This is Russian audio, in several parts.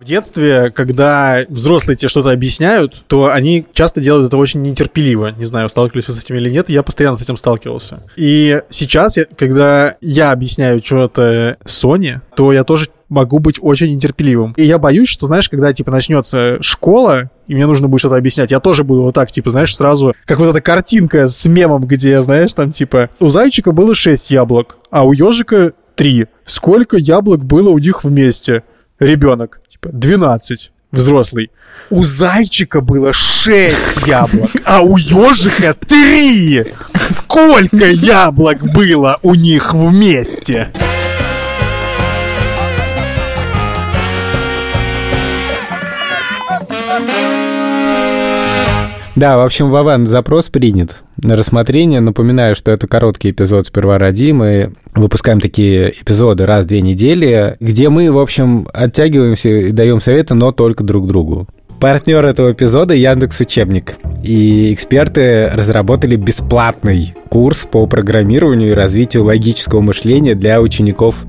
В детстве, когда взрослые тебе что-то объясняют, то они часто делают это очень нетерпеливо. Не знаю, сталкивались вы с этим или нет, я постоянно с этим сталкивался. И сейчас, я, когда я объясняю что-то Соне, то я тоже могу быть очень нетерпеливым. И я боюсь, что, знаешь, когда, типа, начнется школа, и мне нужно будет что-то объяснять, я тоже буду вот так, типа, знаешь, сразу, как вот эта картинка с мемом, где, знаешь, там, типа, у зайчика было 6 яблок, а у ежика 3. Сколько яблок было у них вместе? Ребенок, типа, 12 взрослый. У зайчика было 6 яблок, а у ежика 3. Сколько яблок было у них вместе? Да, в общем, Вован, запрос принят на рассмотрение. Напоминаю, что это короткий эпизод «Сперва ради». Мы выпускаем такие эпизоды раз в две недели, где мы, в общем, оттягиваемся и даем советы, но только друг другу. Партнер этого эпизода Яндекс Учебник. И эксперты разработали бесплатный курс по программированию и развитию логического мышления для учеников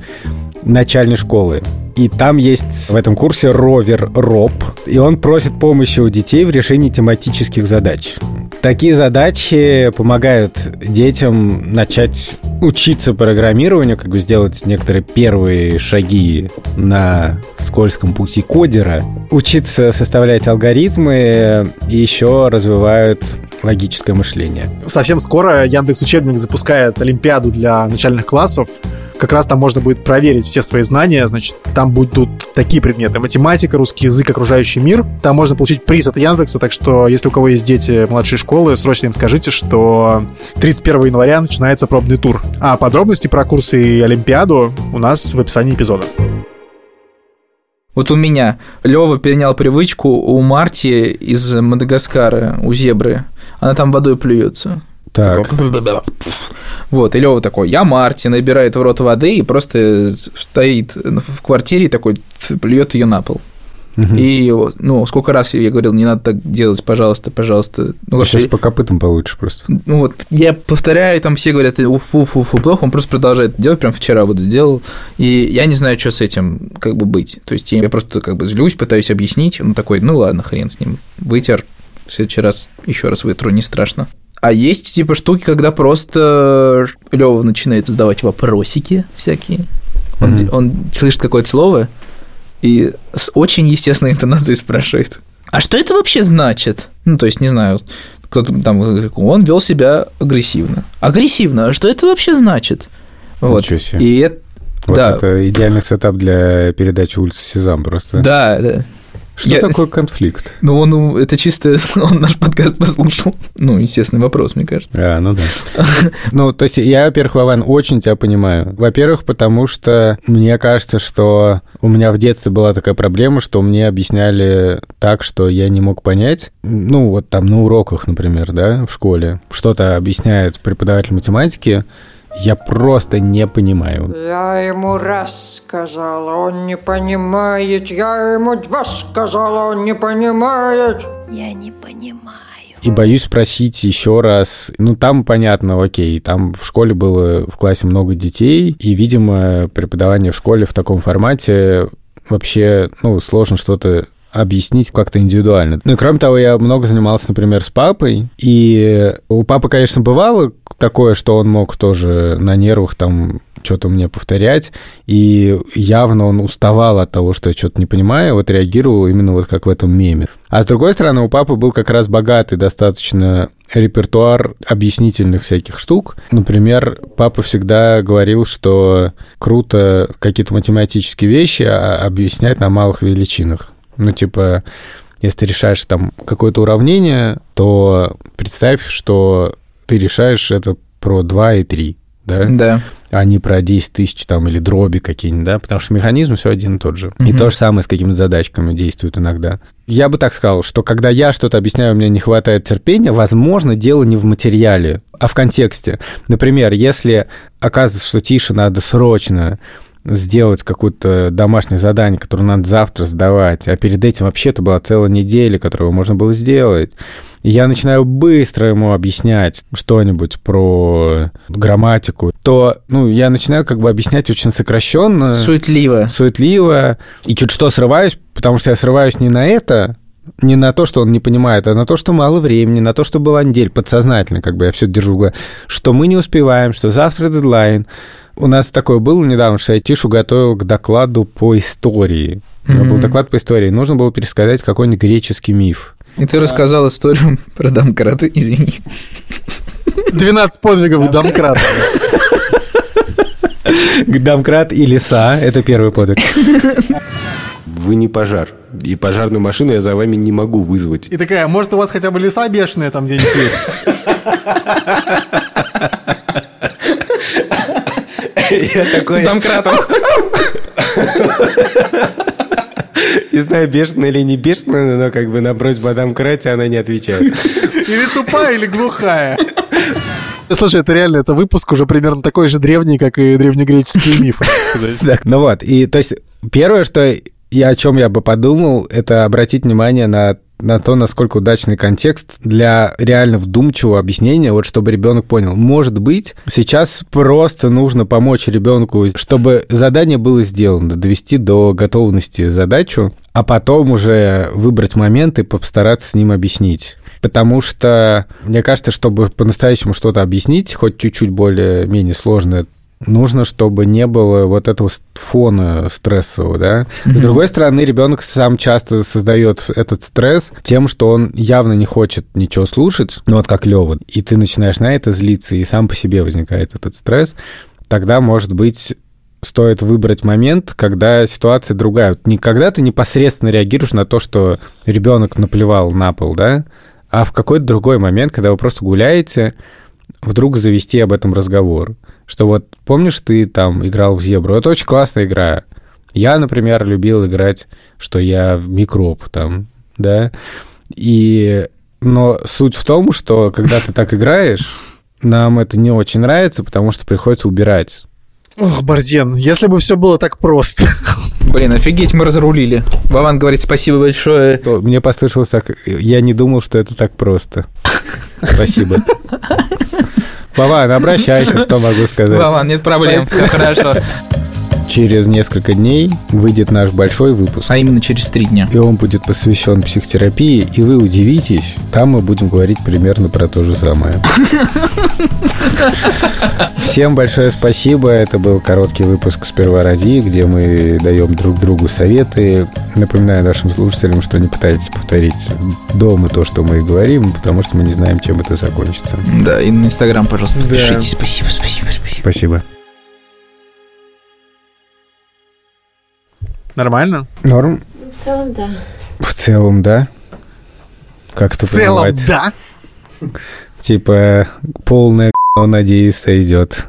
начальной школы. И там есть в этом курсе ровер Роб, и он просит помощи у детей в решении тематических задач. Такие задачи помогают детям начать учиться программированию, как бы сделать некоторые первые шаги на скользком пути кодера, учиться составлять алгоритмы и еще развивают логическое мышление. Совсем скоро Яндекс Учебник запускает Олимпиаду для начальных классов, как раз там можно будет проверить все свои знания, значит, там будут такие предметы. Математика, русский язык, окружающий мир. Там можно получить приз от Яндекса, так что если у кого есть дети младшей школы, срочно им скажите, что 31 января начинается пробный тур. А подробности про курсы и Олимпиаду у нас в описании эпизода. Вот у меня Лева перенял привычку у Марти из Мадагаскара, у зебры. Она там водой плюется. Так. Вот, и Лёва такой, я Марти, набирает в рот воды и просто стоит в квартире такой плюет ее на пол. Угу. И, ну, сколько раз я говорил, не надо так делать, пожалуйста, пожалуйста. Ну, Ты сейчас я... по копытам получишь просто. Ну, вот, я повторяю, там все говорят, уфу, фу, фу, плохо, он просто продолжает делать, прям вчера вот сделал, и я не знаю, что с этим как бы быть. То есть я просто как бы злюсь, пытаюсь объяснить, он такой, ну ладно, хрен с ним, вытер, в следующий раз еще раз вытру, не страшно. А есть типа штуки, когда просто Лева начинает задавать вопросики всякие. Он, mm-hmm. он слышит какое-то слово и с очень естественной интонацией спрашивает. А что это вообще значит? Ну, то есть, не знаю, кто-то там, он вел себя агрессивно. Агрессивно, а что это вообще значит? Вот. Ничего себе. И это, вот да. это идеальный сетап для передачи улицы Сезам просто. Да, да. Что я... такое конфликт? Ну, он, это чисто, он наш подкаст послушал. Ну, естественный вопрос, мне кажется. А, ну да. Ну, то есть я, во-первых, Вован, очень тебя понимаю. Во-первых, потому что мне кажется, что у меня в детстве была такая проблема, что мне объясняли так, что я не мог понять. Ну, вот там на уроках, например, да, в школе. Что-то объясняет преподаватель математики, я просто не понимаю. Я ему раз сказала, он не понимает. Я ему два сказала, он не понимает. Я не понимаю. И боюсь спросить еще раз. Ну, там понятно, окей, там в школе было в классе много детей, и, видимо, преподавание в школе в таком формате вообще, ну, сложно что-то объяснить как-то индивидуально. Ну и кроме того, я много занимался, например, с папой, и у папы, конечно, бывало такое, что он мог тоже на нервах там что-то мне повторять, и явно он уставал от того, что я что-то не понимаю, вот реагировал именно вот как в этом меме. А с другой стороны, у папы был как раз богатый достаточно репертуар объяснительных всяких штук. Например, папа всегда говорил, что круто какие-то математические вещи а, объяснять на малых величинах. Ну, типа, если ты решаешь там какое-то уравнение, то представь, что ты решаешь это про 2 и 3, да? Да. А не про 10 тысяч там или дроби какие-нибудь, да? Потому что механизм все один и тот же. Угу. И то же самое с какими-то задачками действует иногда. Я бы так сказал, что когда я что-то объясняю, у меня не хватает терпения, возможно, дело не в материале, а в контексте. Например, если оказывается, что тише надо срочно сделать какое-то домашнее задание, которое надо завтра сдавать, а перед этим вообще-то была целая неделя, которую можно было сделать. Я начинаю быстро ему объяснять что-нибудь про грамматику, то, ну, я начинаю как бы объяснять очень сокращенно, Суетливо. суетливо, и чуть что срываюсь, потому что я срываюсь не на это, не на то, что он не понимает, а на то, что мало времени, на то, что была неделя, подсознательно, как бы я все держу в голове, что мы не успеваем, что завтра дедлайн. У нас такое было недавно, что я Тишу готовил к докладу по истории. У меня был доклад по истории. Нужно было пересказать какой-нибудь греческий миф. И ты рассказал историю про домкрата, извини. 12 подвигов домкрата. Домкрат и леса — это первый подвиг. Вы не пожар. И пожарную машину я за вами не могу вызвать. И такая, может, у вас хотя бы леса бешеные там где-нибудь есть? Я такой, С домкратом. не знаю, бешеная или не бешеная, но как бы на просьбу о домкрате она не отвечает. Или тупая, или глухая. Слушай, это реально, это выпуск уже примерно такой же древний, как и древнегреческие мифы. Так, ну вот, и то есть первое, что я о чем я бы подумал, это обратить внимание на на то, насколько удачный контекст для реально вдумчивого объяснения, вот чтобы ребенок понял. Может быть, сейчас просто нужно помочь ребенку, чтобы задание было сделано, довести до готовности задачу, а потом уже выбрать момент и постараться с ним объяснить. Потому что, мне кажется, чтобы по-настоящему что-то объяснить, хоть чуть-чуть более-менее сложное, нужно, чтобы не было вот этого фона стрессового, да. С другой стороны, ребенок сам часто создает этот стресс тем, что он явно не хочет ничего слушать, ну вот как Лева, и ты начинаешь на это злиться, и сам по себе возникает этот стресс, тогда, может быть, стоит выбрать момент, когда ситуация другая. Вот не когда ты непосредственно реагируешь на то, что ребенок наплевал на пол, да, а в какой-то другой момент, когда вы просто гуляете, вдруг завести об этом разговор. Что вот, помнишь, ты там играл в зебру? Это очень классная игра. Я, например, любил играть, что я в микроб там, да. И... Но суть в том, что когда ты так играешь, нам это не очень нравится, потому что приходится убирать. Ох, Борзен, если бы все было так просто. Блин, офигеть, мы разрулили. Вован говорит спасибо большое. Мне послышалось так, я не думал, что это так просто. Спасибо. Вован, обращайся, что могу сказать. Вован, нет проблем, все хорошо. Через несколько дней выйдет наш большой выпуск. А именно через три дня. И он будет посвящен психотерапии, и вы удивитесь, там мы будем говорить примерно про то же самое. Всем большое спасибо. Это был короткий выпуск «Сперва ради», где мы даем друг другу советы. Напоминаю нашим слушателям, что не пытайтесь повторить дома то, что мы говорим, потому что мы не знаем, чем это закончится. Да, и на Инстаграм, пожалуйста, подпишитесь. Спасибо, спасибо, спасибо. Спасибо. Нормально? Норм? В целом, да. В целом, да. Как это В целом, понимать? да. Типа, полная надеюсь, сойдет.